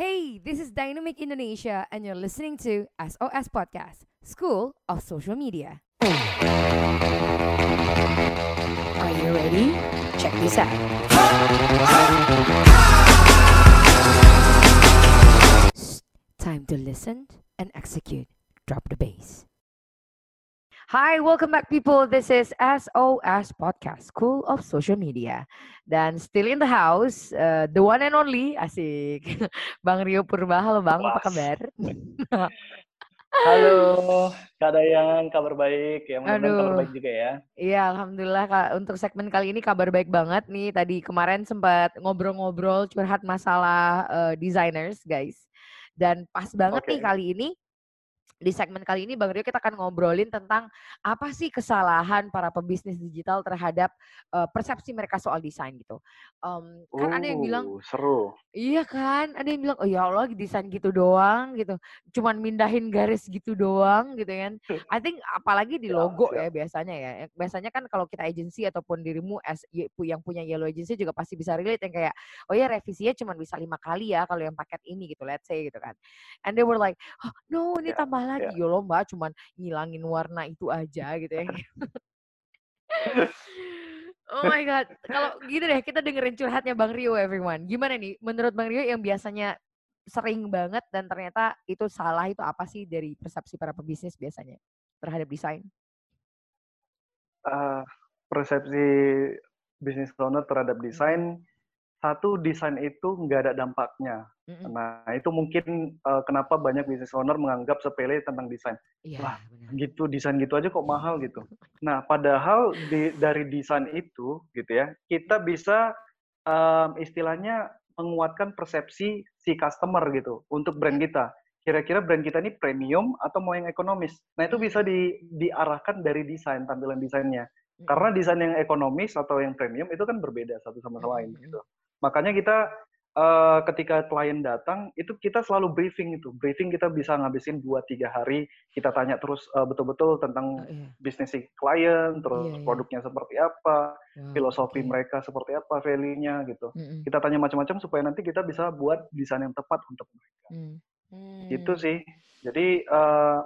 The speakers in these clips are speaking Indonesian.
Hey, this is Dynamic Indonesia, and you're listening to SOS Podcast, School of Social Media. Are you ready? Check this out. Time to listen and execute. Drop the bass. Hi, welcome back, people. This is SOS Podcast, School of Social Media. Dan still in the house, uh, the one and only, asik. Bang Rio Purba, halo Bang, apa Was. kabar? Halo, Kak Dayang, kabar baik ya. Mudah-mudahan kabar Aduh. baik juga ya. Iya, Alhamdulillah Kak. Untuk segmen kali ini kabar baik banget nih. Tadi kemarin sempat ngobrol-ngobrol, curhat masalah eh, designers, guys. Dan pas banget nih Oke. kali ini, di segmen kali ini Bang Rio kita akan ngobrolin tentang apa sih kesalahan para pebisnis digital terhadap eh, persepsi mereka soal desain gitu. Em, kan ada yang bilang, Uh, seru. Iya kan, ada yang bilang, oh ya Allah desain gitu doang gitu, cuman mindahin garis gitu doang gitu kan. I think apalagi di Siap, logo siap. ya biasanya ya. Biasanya kan kalau kita agency ataupun dirimu as yang punya yellow agency juga pasti bisa relate yang kayak, oh ya revisinya cuma bisa lima kali ya kalau yang paket ini gitu, let's say gitu kan. And they were like, oh no ini Ya, tambah lagi, ya loh mbak cuman ngilangin warna itu aja gitu ya. Oh my god, kalau gitu deh kita dengerin curhatnya Bang Rio everyone. Gimana nih menurut Bang Rio yang biasanya sering banget dan ternyata itu salah itu apa sih dari persepsi para pebisnis biasanya terhadap desain? Eh, persepsi bisnis owner terhadap desain, satu desain itu nggak ada dampaknya. Nah, itu mungkin eh, kenapa banyak bisnis owner menganggap sepele tentang desain. Iya, Wah, benar. gitu desain gitu aja kok mahal gitu. Nah, padahal di, dari desain itu gitu ya, kita bisa em, istilahnya menguatkan persepsi si customer gitu untuk brand kita. Kira-kira brand kita ini premium atau mau yang ekonomis. Nah, itu bisa di, diarahkan dari desain, tampilan desainnya. Karena desain yang ekonomis atau yang premium itu kan berbeda satu sama lain gitu. Makanya kita eh, ketika klien datang itu kita selalu briefing itu. Briefing kita bisa ngabisin 2 3 hari, kita tanya terus eh, betul-betul Oh, tentang iya. bisnis si klien, terus Iya, iya. produknya seperti apa, Wow, filosofi oke. mereka seperti apa, value-nya gitu. Mm-mm. Kita tanya macam-macam supaya nanti kita bisa buat desain yang tepat untuk mereka. Mm. Gitu Hmm. sih. Jadi eh,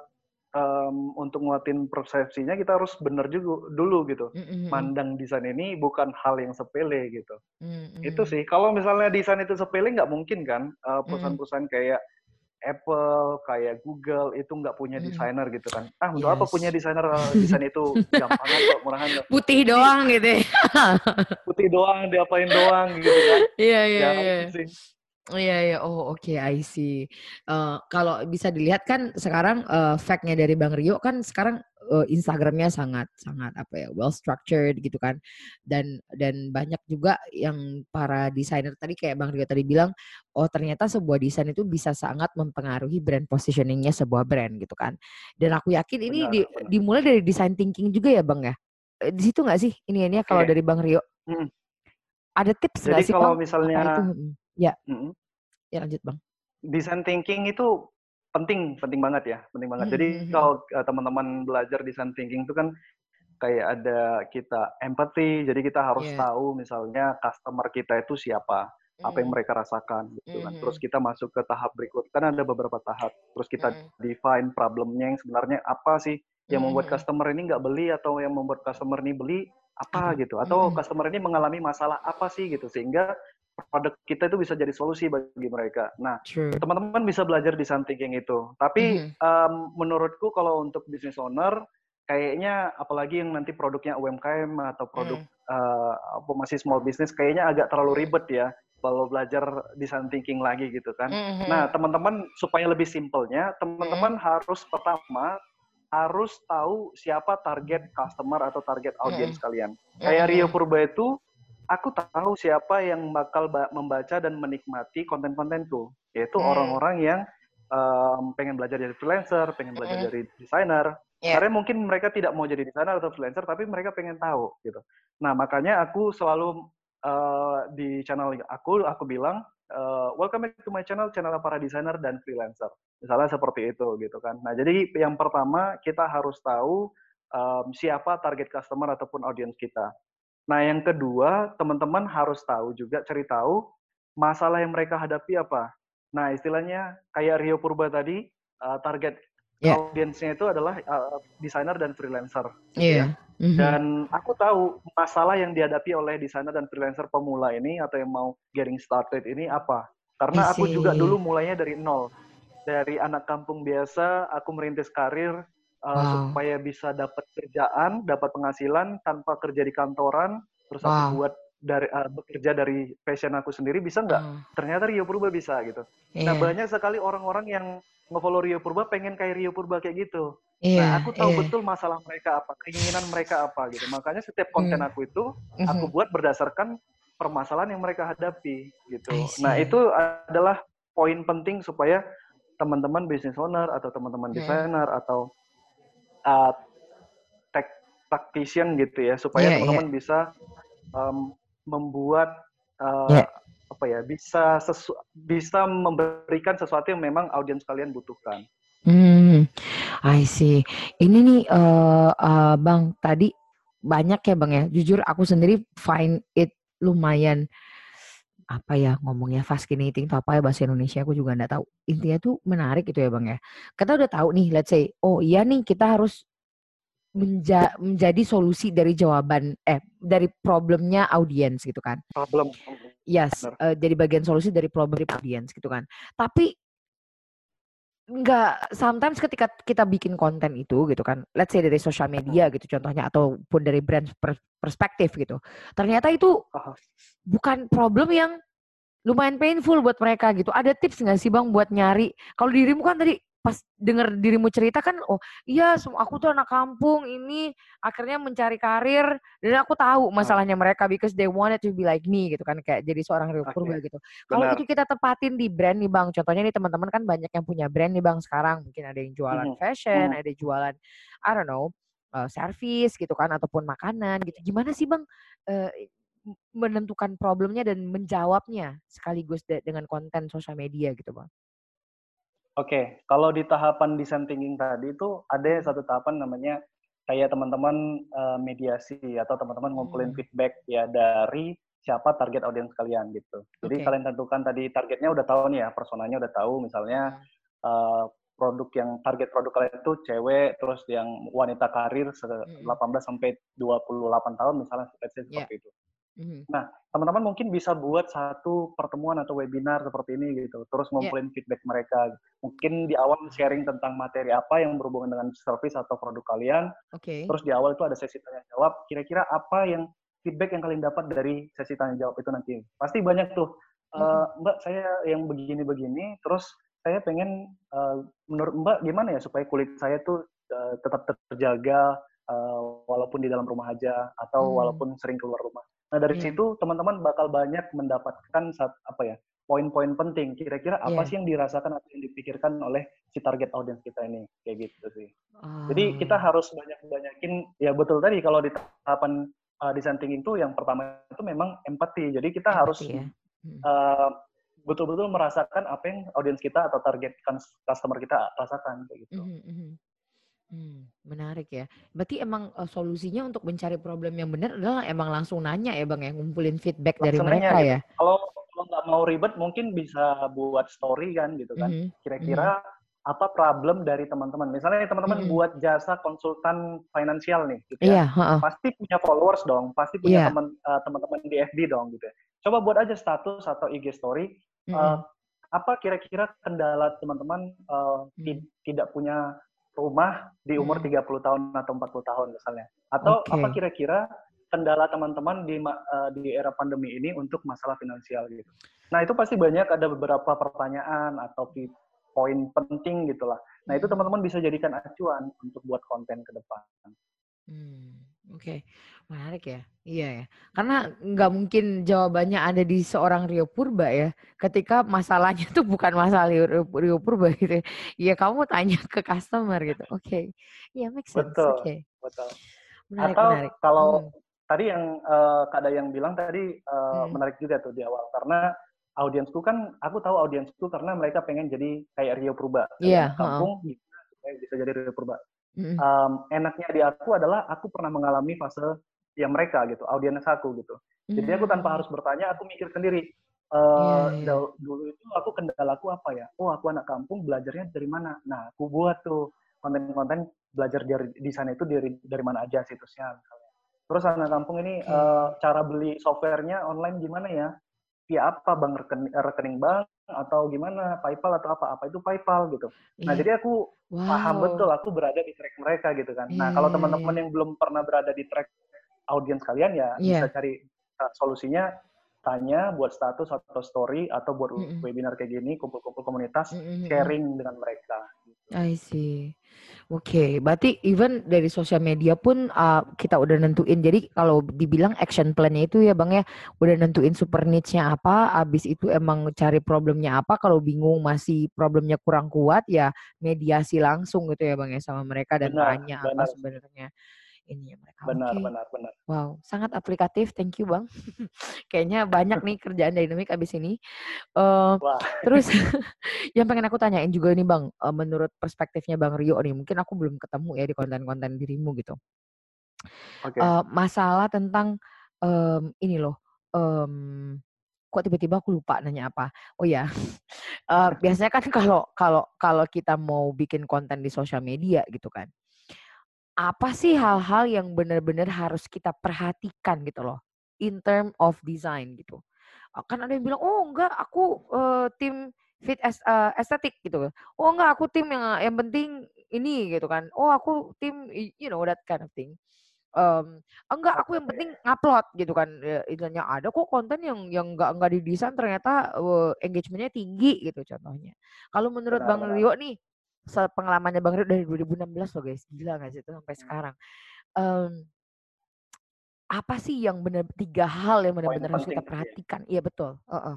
em, untuk nguatin persepsinya kita harus bener juga dulu gitu. Mm-mm. Mandang desain ini bukan hal yang sepele gitu. Mm-mm. Itu sih. Kalau misalnya desain itu sepele nggak mungkin kan eh, perusahaan-perusahaan kayak Apple, kayak Google itu nggak punya Mm. desainer gitu kan. Ah, untuk apa Yes. punya desainer eh, desain itu gampang kok, murahan kok. Putih doang gitu. ya. Putih doang, diapain doang gitu kan. Iya iya iya. Sih. Iya iya. Oh oke, I see. Eh, kalau bisa dilihat kan sekarang eh, fact-nya dari Bang Rio kan sekarang eh, Instagramnya sangat sangat apa ya well structured gitu kan dan dan banyak juga yang para desainer tadi kayak Bang Rio tadi bilang oh ternyata sebuah desain itu bisa sangat mempengaruhi brand positioningnya sebuah brand gitu kan dan aku yakin ini Benar, di- benar. dimulai dari design thinking juga ya Bang ya di situ nggak sih ini ini kalau Oke. dari Bang Rio Mm. ada tips nggak sih kalau Bang misalnya itu Mm, ya mm, ya lanjut Bang design thinking itu penting, penting banget ya, penting banget. Jadi Mhm, mhm. kalau eh, teman-teman belajar design thinking itu kan kayak ada kita empathy, jadi kita harus Iya. tahu misalnya customer kita itu siapa, apa yang Mm, mereka rasakan gitu kan. Terus kita masuk ke tahap berikut, kan ada beberapa tahap. Terus kita Mm. define problemnya yang sebenarnya apa sih yang membuat customer ini nggak beli atau yang membuat customer ini beli apa gitu atau customer ini mengalami masalah apa sih gitu sehingga produk kita itu bisa jadi solusi bagi mereka. Nah, teman-teman bisa belajar design thinking itu. Tapi Mhm. em, menurutku kalau untuk business owner, kayaknya apalagi yang nanti produknya UMKM atau produk eh, apa masih small business, kayaknya agak terlalu ribet ya kalau belajar design thinking lagi gitu kan. Mhm. Nah, teman-teman supaya lebih simpelnya, teman-teman harus pertama harus tahu siapa target customer atau target audience kalian. Kayak Mhm. Rio Purba itu, aku tahu siapa yang bakal ba- membaca dan menikmati konten-kontenku, yaitu Hmm. orang-orang yang em, pengen belajar jadi freelancer, pengen belajar Mhm. jadi desainer. Yeah. Karena mungkin mereka tidak mau jadi desainer atau freelancer, tapi mereka pengen tahu gitu. Nah, makanya aku selalu eh, di channel aku, aku bilang, eh, welcome back to my channel, channel para desainer dan freelancer. Misalnya seperti itu gitu kan. Nah, jadi yang pertama kita harus tahu em, siapa target customer ataupun audience kita. Nah, yang kedua, teman-teman harus tahu juga cari tahu masalah yang mereka hadapi apa. Nah, istilahnya kayak Rio Purba tadi, uh, target yeah. audiensnya itu adalah uh, desainer dan freelancer. Gitu iya. Yeah. Mm-hmm. Dan aku tahu masalah yang dihadapi oleh desainer dan freelancer pemula ini atau yang mau getting started ini apa. Karena aku juga dulu mulainya dari nol. Dari anak kampung biasa, aku merintis karir uh, wow. supaya bisa dapat kerjaan, dapat penghasilan tanpa kerja di kantoran, terus wow. aku buat dari uh, bekerja dari passion aku sendiri bisa nggak? Hmm. Ternyata Rio Purba bisa gitu. Yeah. Nah iya. banyak sekali orang-orang yang ngefollow Rio Purba pengen kayak Rio Purba kayak gitu. Yeah, nah aku tahu yeah. betul masalah mereka apa, keinginan mereka apa gitu. Makanya setiap konten hmm. aku itu mm-hmm. aku buat berdasarkan permasalahan yang mereka hadapi gitu. Nah itu adalah poin penting supaya teman-teman business owner atau teman-teman yeah. desainer atau uh, practitioner gitu ya supaya yeah, teman-teman yeah. bisa um, membuat uh, yeah. apa ya bisa sesu bisa memberikan sesuatu yang memang audiens kalian butuhkan. Hmm, I see. Ini nih uh, uh, Bang tadi banyak ya Bang ya. Jujur aku sendiri find it lumayan apa ya ngomongnya fascinating atau apa ya bahasa Indonesia aku juga nggak tahu intinya tuh menarik gitu ya bang ya kita udah tahu nih let's say oh iya nih kita harus menja menjadi solusi dari jawaban eh dari problemnya audiens gitu kan. Problem. Yes, uh, jadi bagian solusi dari problem audiens gitu kan. Tapi nggak sometimes ketika kita bikin konten itu gitu kan let's say dari sosial media gitu contohnya ataupun dari brand perspektif gitu ternyata itu bukan problem yang lumayan painful buat mereka gitu. Ada tips nggak sih bang buat nyari? Kalau dirimu kan tadi pas denger dirimu cerita kan oh iya aku tuh anak kampung ini akhirnya mencari karir dan aku tahu masalahnya mereka because they wanted to be like me gitu kan kayak jadi seorang real okay. gitu. Kalau itu kita tepatin di brand nih Bang, contohnya nih teman-teman kan banyak yang punya brand nih Bang sekarang, mungkin ada yang jualan mm -hmm. fashion, mm -hmm. ada jualan I don't know, uh, service gitu kan ataupun makanan gitu. Gimana sih Bang uh, menentukan problemnya dan menjawabnya sekaligus de dengan konten sosial media gitu Bang? Oke, kalau di tahapan design thinking tadi itu ada satu tahapan namanya kayak teman-teman uh, mediasi atau teman-teman ngumpulin hmm. feedback ya dari siapa target audiens kalian gitu. Jadi okay. kalian tentukan tadi targetnya udah tahu nih ya, personanya udah tahu misalnya uh, produk yang target produk kalian itu cewek terus yang wanita karir 18 hmm. sampai 28 tahun misalnya seperti yeah. itu. Mm-hmm. Nah, teman-teman mungkin bisa buat satu pertemuan atau webinar seperti ini gitu, terus iya. ngumpulin yeah. feedback mereka. Mungkin di awal sharing tentang materi apa yang berhubungan dengan service atau produk kalian. Okay. Terus di awal itu ada sesi tanya jawab. Kira-kira apa yang feedback yang kalian dapat dari sesi tanya jawab itu nanti? Pasti banyak tuh, mm-hmm. Mbak saya yang begini-begini, terus saya pengen uh, menurut Mbak gimana ya supaya kulit saya tuh uh, tetap terjaga uh, walaupun di dalam rumah aja atau hmm. walaupun sering keluar rumah. Nah dari yeah. situ teman-teman bakal banyak mendapatkan saat, apa ya poin-poin penting. Kira-kira apa yeah. sih yang dirasakan atau yang dipikirkan oleh si target audience kita ini kayak gitu sih. Uh. Jadi kita harus banyak-banyakin ya betul tadi kalau di tahapan uh, design thinking itu yang pertama itu memang empati. Jadi kita empati, harus ya. hmm. uh, betul-betul merasakan apa yang audiens kita atau target customer kita rasakan kayak gitu. Mm -hmm. Hmm, menarik ya. Berarti emang uh, solusinya untuk mencari problem yang benar adalah emang langsung nanya ya Bang ya, ngumpulin feedback dari mereka ya. Gitu. Kalau kalau nggak mau ribet mungkin bisa buat story kan gitu kan. Mm-hmm. Kira-kira mm-hmm. apa problem dari teman-teman? Misalnya teman-teman mm-hmm. buat jasa konsultan finansial nih gitu ya. Yeah, Pasti punya followers dong, pasti punya yeah. teman uh, teman-teman di FB dong gitu ya. Coba buat aja status atau IG story mm-hmm. uh, apa kira-kira kendala teman-teman uh, mm-hmm. tidak punya rumah di umur hmm. 30 tahun atau 40 tahun misalnya. Atau okay. apa kira-kira kendala teman-teman di uh, di era pandemi ini untuk masalah finansial gitu. Nah, itu pasti banyak ada beberapa pertanyaan atau poin penting gitulah. Nah, itu hmm. teman-teman bisa jadikan acuan untuk buat konten ke depan. Hmm, oke. Okay. Menarik ya. Iya ya. Karena nggak mungkin jawabannya ada di seorang Rio Purba ya. Ketika masalahnya tuh bukan masalah Rio, Rio Purba gitu. Ya iya, kamu tanya ke customer gitu. Oke. Okay. Iya, make sense. Betul. Okay. Betul. Menarik, Atau menarik. kalau hmm. tadi yang uh, Kak yang bilang tadi uh, hmm. menarik juga tuh di awal karena audiensku kan aku tahu audiensku karena mereka pengen jadi kayak Rio Purba. Iya, yeah, kampung uh -uh. bisa jadi Rio Purba. Mm um, enaknya di aku adalah aku pernah mengalami fase yang mereka gitu, audiens aku gitu. Jadi aku tanpa harus bertanya, aku mikir sendiri, Uh, yeah, yeah. dulu itu aku kendalaku apa ya? Oh, aku anak kampung belajarnya dari mana? Nah, aku buat tuh konten-konten belajar dari di sana itu dari dari mana aja situsnya misalnya. Terus anak kampung ini okay. uh, cara beli softwarenya online gimana ya? Via apa bang rekening, rekening bank atau gimana PayPal atau apa apa itu PayPal gitu. Yeah. Nah iya. jadi aku wow. paham betul aku berada di track mereka gitu kan. Yeah. Nah kalau iya, teman-teman iya. yang belum pernah berada di track audiens kalian ya yeah. bisa cari uh, solusinya tanya buat status atau story atau buat mm -hmm. webinar kayak gini kumpul-kumpul komunitas mm -hmm. sharing dengan mereka. I see. Oke, okay. berarti even dari sosial media pun uh, kita udah nentuin. Jadi kalau dibilang action plan-nya itu ya Bang ya, udah nentuin super niche-nya apa, abis itu emang cari problemnya apa, kalau bingung masih problemnya kurang kuat ya mediasi langsung gitu ya Bang ya sama mereka dan benar, tanya benar. apa sebenarnya ini ya mereka. Benar, okay. benar, benar. Wow, sangat aplikatif. Thank you, Bang. Kayaknya banyak nih kerjaan dynamic abis ini. Uh, terus yang pengen aku tanyain juga nih, Bang, uh, menurut perspektifnya Bang Rio nih, mungkin aku belum ketemu ya di konten-konten dirimu gitu. Okay. Uh, masalah tentang um, ini loh, um, kok tiba-tiba aku lupa nanya apa. Oh ya, uh, biasanya kan kalau kalau kalau kita mau bikin konten di sosial media gitu kan, apa sih hal-hal yang benar-benar harus kita perhatikan gitu loh in term of design gitu. Kan ada yang bilang oh enggak aku uh, tim fit as, uh, estetik gitu. Oh enggak aku tim yang yang penting ini gitu kan. Oh aku tim you know that kind of thing. Um, enggak aku yang penting ngupload gitu kan. Ya, istilahnya ada kok konten yang yang enggak enggak didesain ternyata uh, engagementnya tinggi gitu contohnya. Kalau menurut benar, bang. Rio nih pengalamannya Bang Rio dari 2016 loh guys. Gila gak sih itu sampai hmm. sekarang. Um, apa sih yang benar tiga hal yang benar-benar harus kita gitu ya? perhatikan? Iya betul. Uh -uh.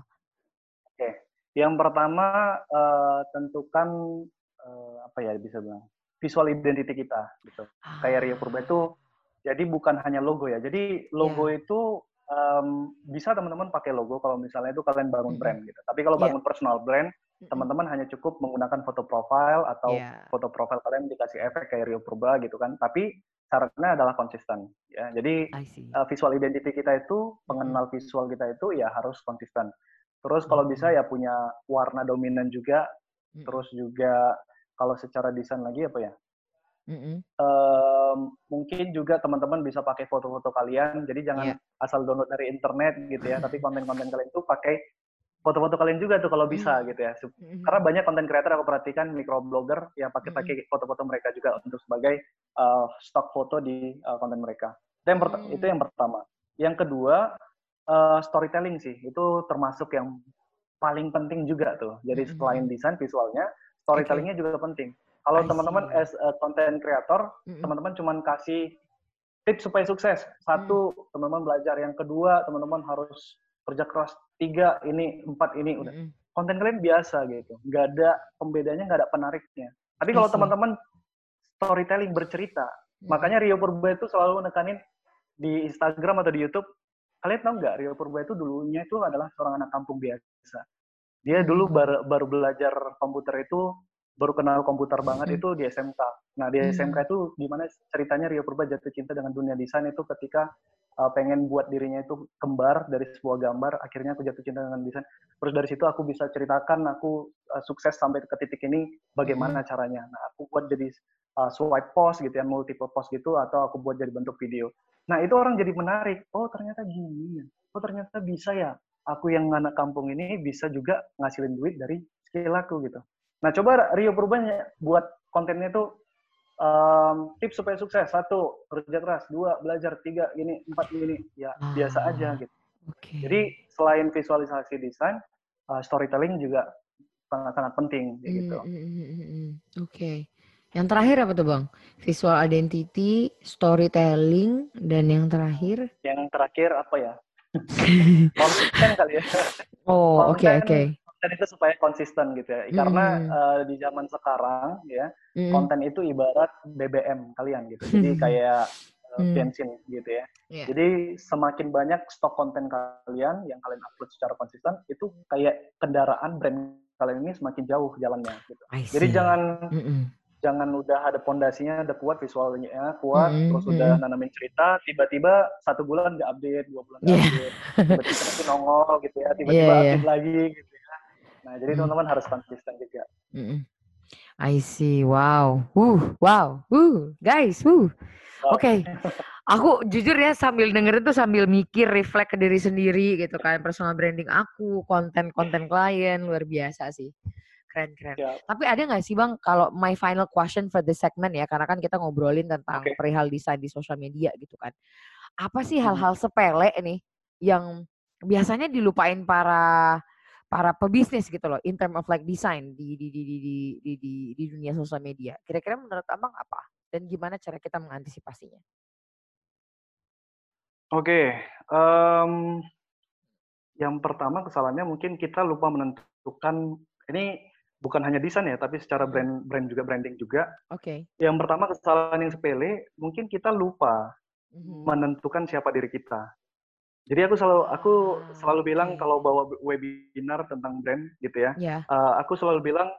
Oke, yang pertama uh, tentukan uh, apa ya bisa bilang visual identity kita gitu. Ah. Kayak Rio Purba itu jadi bukan hanya logo ya. Jadi logo yeah. itu um, bisa teman-teman pakai logo kalau misalnya itu kalian bangun mm -hmm. brand gitu. Tapi kalau iya. bangun yeah. personal brand teman-teman hanya cukup menggunakan foto profile atau yeah. foto profile kalian dikasih efek kayak Rio Purba gitu kan. Tapi syaratnya adalah konsisten ya. Jadi uh, visual identity kita itu, pengenal visual kita itu ya harus konsisten. Terus kalau bisa ya punya warna dominan juga. Terus juga kalau secara desain lagi apa ya? Mm-hmm. Um, mungkin juga teman-teman bisa pakai foto-foto kalian, jadi jangan yeah. asal download dari internet gitu ya, tapi konten-konten kalian itu pakai foto-foto kalian juga tuh kalau bisa hmm. gitu ya. Karena banyak konten creator aku perhatikan microblogger yang pakai-pakai hmm. foto-foto mereka juga untuk sebagai uh, stok foto di uh, konten mereka. Itu yang, hmm. itu yang pertama. Yang kedua uh, storytelling sih itu termasuk yang paling penting juga tuh. Jadi selain desain visualnya, storytellingnya okay. juga penting. Kalau teman-teman as a content creator, hmm. teman-teman cuma kasih tips supaya sukses. Satu, hmm. teman-teman belajar. Yang kedua, teman-teman harus kerja keras tiga ini empat ini udah mm -hmm. konten kalian biasa gitu nggak ada pembedanya nggak ada penariknya tapi kalau teman-teman storytelling bercerita mm -hmm. makanya Rio Purba itu selalu nekanin di Instagram atau di YouTube kalian tahu nggak Rio Purba itu dulunya itu adalah seorang anak kampung biasa dia dulu baru, baru belajar komputer itu baru kenal komputer banget itu di SMK. Nah di SMK itu gimana ceritanya Rio Purba jatuh cinta dengan dunia desain itu ketika uh, pengen buat dirinya itu kembar dari sebuah gambar akhirnya aku jatuh cinta dengan desain. Terus dari situ aku bisa ceritakan aku uh, sukses sampai ke titik ini bagaimana hmm. caranya. Nah aku buat jadi uh, swipe post gitu ya multiple post gitu atau aku buat jadi bentuk video. Nah itu orang jadi menarik. Oh ternyata gini ya. Oh ternyata bisa ya aku yang anak kampung ini bisa juga ngasilin duit dari skill aku gitu. Nah coba Rio Purban buat kontennya tuh um, tips supaya sukses. Satu kerja keras. Dua belajar. Tiga ini. Empat ini. Ya ah, biasa aja gitu. okay. jadi selain visualisasi desain uh, storytelling juga sangat sangat penting gitu. mm, mm, mm, oke. Okay. yang terakhir apa tuh bang? Visual identity storytelling dan yang terakhir? Yang terakhir apa ya konsisten kali ya oh oke oke okay konten itu supaya konsisten gitu ya. Karena uh, di zaman sekarang ya, mm. konten itu ibarat BBM kalian gitu. Jadi kayak uh, bensin gitu ya. Yeah. Jadi semakin banyak stok konten kalian yang kalian upload secara konsisten, itu kayak kendaraan brand kalian ini semakin jauh jalannya gitu. Jadi jangan mm -mm. Jangan udah ada pondasinya, ada kuat visualnya kuat, Mm-mm, terus udah mm-mm. nanamin cerita, tiba-tiba satu bulan nggak update, dua bulan nggak Iya. update, tiba-tiba nanti nongol gitu ya, tiba-tiba Iya, iya. update lagi gitu ya. Nah, jadi Mm. teman-teman harus konsisten juga. Mm-mm. I see. Wow. Wuh, wow. Wuh, guys. Wow. Oke. Aku jujur ya sambil dengerin tuh sambil mikir reflect ke diri sendiri gitu kan personal branding aku, konten-konten klien luar biasa sih. Keren-keren. Siap. Tapi ada nggak sih Bang kalau my final question for this segment ya karena kan kita ngobrolin tentang Oke. perihal desain di sosial media gitu kan. Apa sih Mhm. hal-hal sepele nih yang biasanya dilupain para para pebisnis gitu loh in term of like design di di di di di di, di, di dunia sosial media. Kira-kira menurut Abang apa? Dan gimana cara kita mengantisipasinya? Oke, em, yang pertama kesalahannya mungkin kita lupa menentukan ini bukan hanya desain ya, tapi secara Mhm. brand brand juga branding juga. Oke. Yang pertama kesalahan yang sepele, mungkin kita lupa Mhm. menentukan siapa diri kita. Jadi aku selalu aku Ah, selalu bilang kalau bawa webinar tentang brand gitu ya, Ya. eh, aku selalu bilang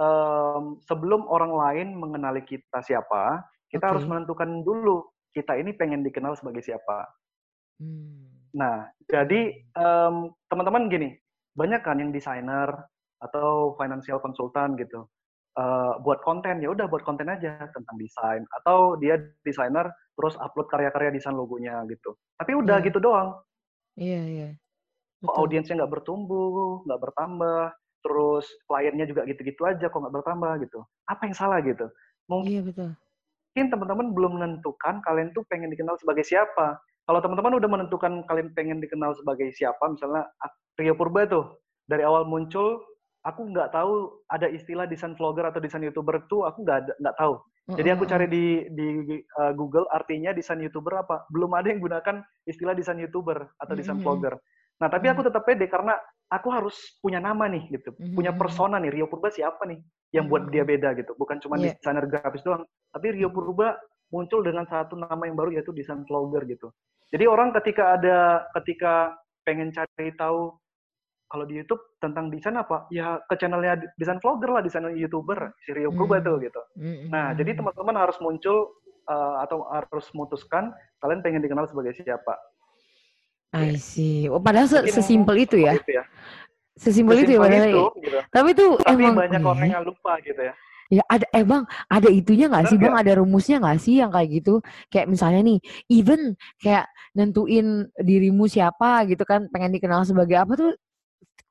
em, sebelum orang lain mengenali kita siapa, kita harus Oke. menentukan dulu kita ini pengen dikenal sebagai siapa. Hmm. Nah, jadi em, teman-teman gini, banyak kan yang desainer atau financial consultant gitu, eh, buat konten ya udah buat konten aja tentang desain, atau dia desainer terus upload karya-karya desain logonya gitu. Tapi udah Iya. gitu doang, Iya, iya. kok Betul. audiensnya nggak bertumbuh, nggak bertambah, terus kliennya juga gitu-gitu aja kok nggak bertambah gitu. Apa yang salah gitu? Mungkin Iya, betul. teman-teman belum menentukan kalian tuh pengen dikenal sebagai siapa. Kalau teman-teman udah menentukan kalian pengen dikenal sebagai siapa, misalnya ak- Rio Purba tuh dari awal muncul, aku nggak tahu ada istilah desain vlogger atau desain youtuber tuh aku nggak nggak tahu. Jadi aku cari di di uh, Google artinya desain youtuber apa. Belum ada yang gunakan istilah desain youtuber atau desain Mhm. vlogger. Nah tapi aku tetap pede karena aku harus punya nama nih gitu, punya Mhm. persona nih. Rio Purba siapa nih yang buat dia beda gitu. Bukan cuma Iya. desainer grafis doang, tapi Rio Purba muncul dengan satu nama yang baru yaitu desain vlogger gitu. Jadi orang ketika ada ketika pengen cari tahu kalau di YouTube tentang desain apa, ya ke channelnya desain vlogger lah, desainer youtuber si Rio Purba Hmm. tuh gitu. Mhm. Nah, jadi teman-teman harus muncul uh, atau harus memutuskan kalian pengen dikenal sebagai siapa. I see. Oh, padahal se- sesimpel itu ya. seperti ya. Sesimpel itu ya padahal. itu, ya. gitu. Tapi itu Tapi emang banyak orang yang lupa gitu ya. Ya ada eh bang, ada itunya nggak sih bang? Ada rumusnya nggak sih yang kayak gitu? Kayak misalnya nih, even kayak nentuin dirimu siapa gitu kan, pengen dikenal sebagai apa tuh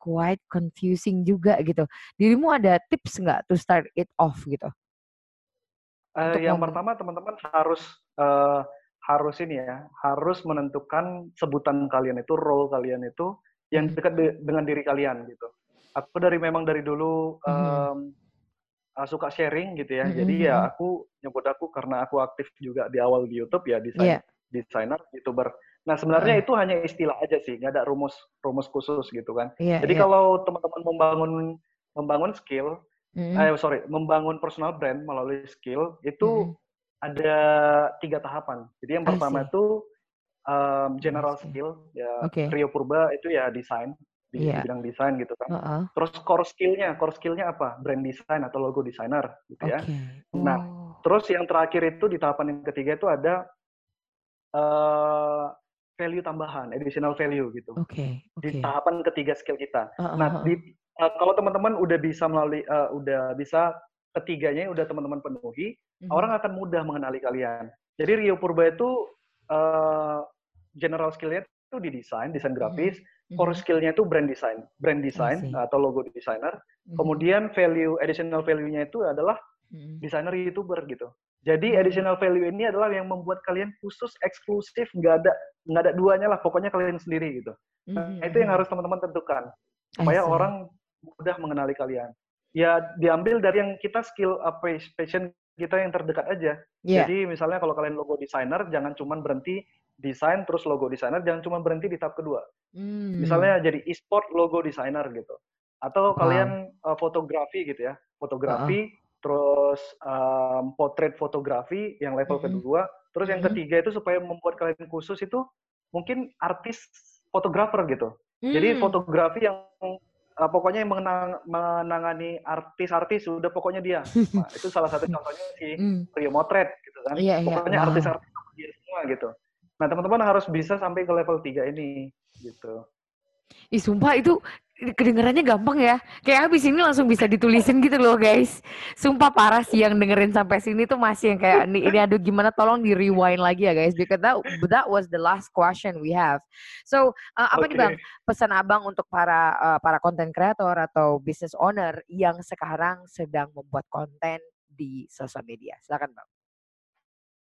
quite confusing juga gitu. Dirimu ada tips nggak to start it off gitu? Eh, Untuk yang ngomong. pertama teman-teman harus eh, harus ini ya, harus menentukan sebutan kalian itu, role kalian itu yang Hmm. dekat de- dengan diri kalian gitu. Aku dari memang dari dulu Mhm. em, uh, suka sharing gitu ya. Mhm, Jadi ya mhm. aku nyebut aku karena aku aktif juga di awal di YouTube ya desain desainer, youtuber. Nah sebenarnya Heeh. itu hanya istilah aja sih, nggak ada rumus rumus khusus gitu kan. Iya, Jadi iya. kalau teman-teman membangun membangun skill, Mhm, eh sorry, membangun personal brand melalui skill itu mhm. ada tiga tahapan. Jadi yang pertama itu um, general skill ya Oke. Rio Purba itu ya desain di, Iya. bidang desain gitu kan. Heeh. Terus core skillnya, core skillnya apa? Brand design atau logo designer gitu ya. Oke. Nah, Oh. Terus yang terakhir itu di tahapan yang ketiga itu ada eh, value tambahan, additional value gitu. Oke. Di Oke. tahapan ketiga skill kita. Heeh, Nah, heeh. di, eh, kalau teman-teman udah bisa melalui, eh, udah bisa ketiganya udah teman-teman penuhi, Mhm. orang akan mudah mengenali kalian. Jadi Rio Purba itu eh, general skillnya itu di desain, desain grafis. Core Mhm. skillnya itu brand design, brand design atau logo designer. Mhm. Kemudian value, additional value-nya itu adalah Mhm. desainer youtuber gitu. Jadi Hmm. additional value ini adalah yang membuat kalian khusus, eksklusif, nggak ada nggak ada duanya lah, pokoknya kalian sendiri gitu. Nah, Mhm, itu yang mhm. harus teman-teman tentukan supaya orang mudah mengenali kalian. Ya diambil dari yang kita skill apa passion kita yang terdekat aja. Iya. Jadi misalnya kalau kalian logo designer, jangan cuma berhenti desain terus logo designer, jangan cuma berhenti di tahap kedua. Hmm. Misalnya jadi e-sport logo designer gitu. Atau Wow. kalian uh, fotografi gitu ya. Fotografi, terus um, potret fotografi yang level Mhm. kedua. Terus yang Mhm. ketiga itu supaya membuat kalian khusus itu mungkin artis fotografer gitu. Jadi Hmm. fotografi yang uh, pokoknya yang menang, menangani artis-artis sudah pokoknya dia. Nah, itu salah satu contohnya si mm. Rio Motret gitu kan. Iya, iya. Pokoknya artis-artis wow. dia semua gitu. Nah, teman-teman harus bisa sampai ke level 3 ini gitu. Ih, sumpah itu kedengarannya gampang ya. Kayak habis ini langsung bisa ditulisin gitu loh guys. Sumpah parah sih yang dengerin sampai sini tuh masih yang kayak ini, ini aduh gimana tolong di rewind lagi ya guys because that that was the last question we have. So uh, apa okay. nih bang pesan abang untuk para uh, para content creator atau business owner yang sekarang sedang membuat konten di sosial media? Silakan bang.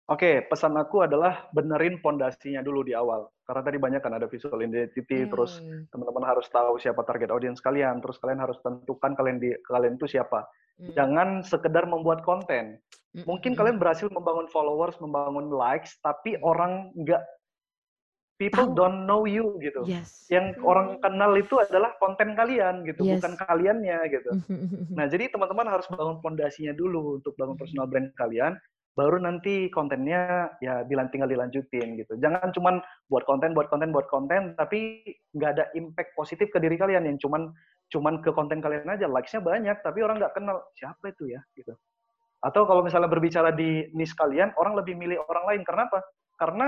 Oke, pesan aku adalah benerin pondasinya dulu di awal. Karena tadi banyak kan ada visual identity, hmm. terus teman-teman harus tahu siapa target audience kalian, terus kalian harus tentukan kalian di kalian itu siapa. Hmm. Jangan sekedar membuat konten. Hmm. Mungkin hmm. kalian berhasil membangun followers, membangun likes, tapi orang nggak people Tahu. don't know you gitu. Yes. Yang hmm. orang kenal itu adalah konten kalian gitu, yes. bukan kaliannya gitu. nah, jadi teman-teman harus bangun pondasinya dulu untuk bangun personal brand kalian baru nanti kontennya ya bilang tinggal dilanjutin gitu. Jangan cuman buat konten, buat konten, buat konten, tapi nggak ada impact positif ke diri kalian yang cuman cuman ke konten kalian aja, likes-nya banyak, tapi orang nggak kenal siapa itu ya gitu. Atau kalau misalnya berbicara di niche kalian, orang lebih milih orang lain. Karena apa? Karena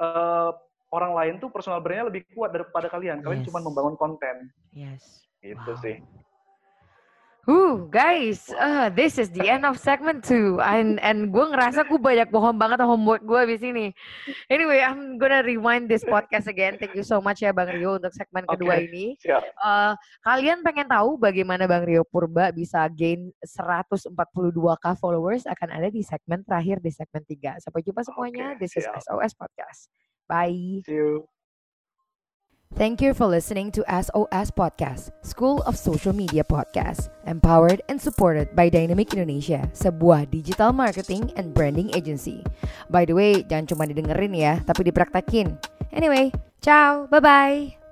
uh, orang lain tuh personal brand-nya lebih kuat daripada kalian. Kalian yes. cuma membangun konten. Yes. Itu wow. sih. Uh, guys, uh, this is the end of segment two. And and gue ngerasa gue banyak bohong banget homework gue di sini. Anyway, I'm gonna rewind this podcast again. Thank you so much ya Bang Rio untuk segmen kedua okay. ini. Uh, kalian pengen tahu bagaimana Bang Rio Purba bisa gain 142k followers akan ada di segmen terakhir di segmen 3. Sampai jumpa semuanya. Okay. This is SOS Podcast. Bye. See you. Thank you for listening to SOS Podcast, School of Social Media Podcast, empowered and supported by Dynamic Indonesia, sebuah digital marketing and branding agency. By the way, jangan cuma didengerin ya, tapi dipraktekin. Anyway, ciao, bye-bye.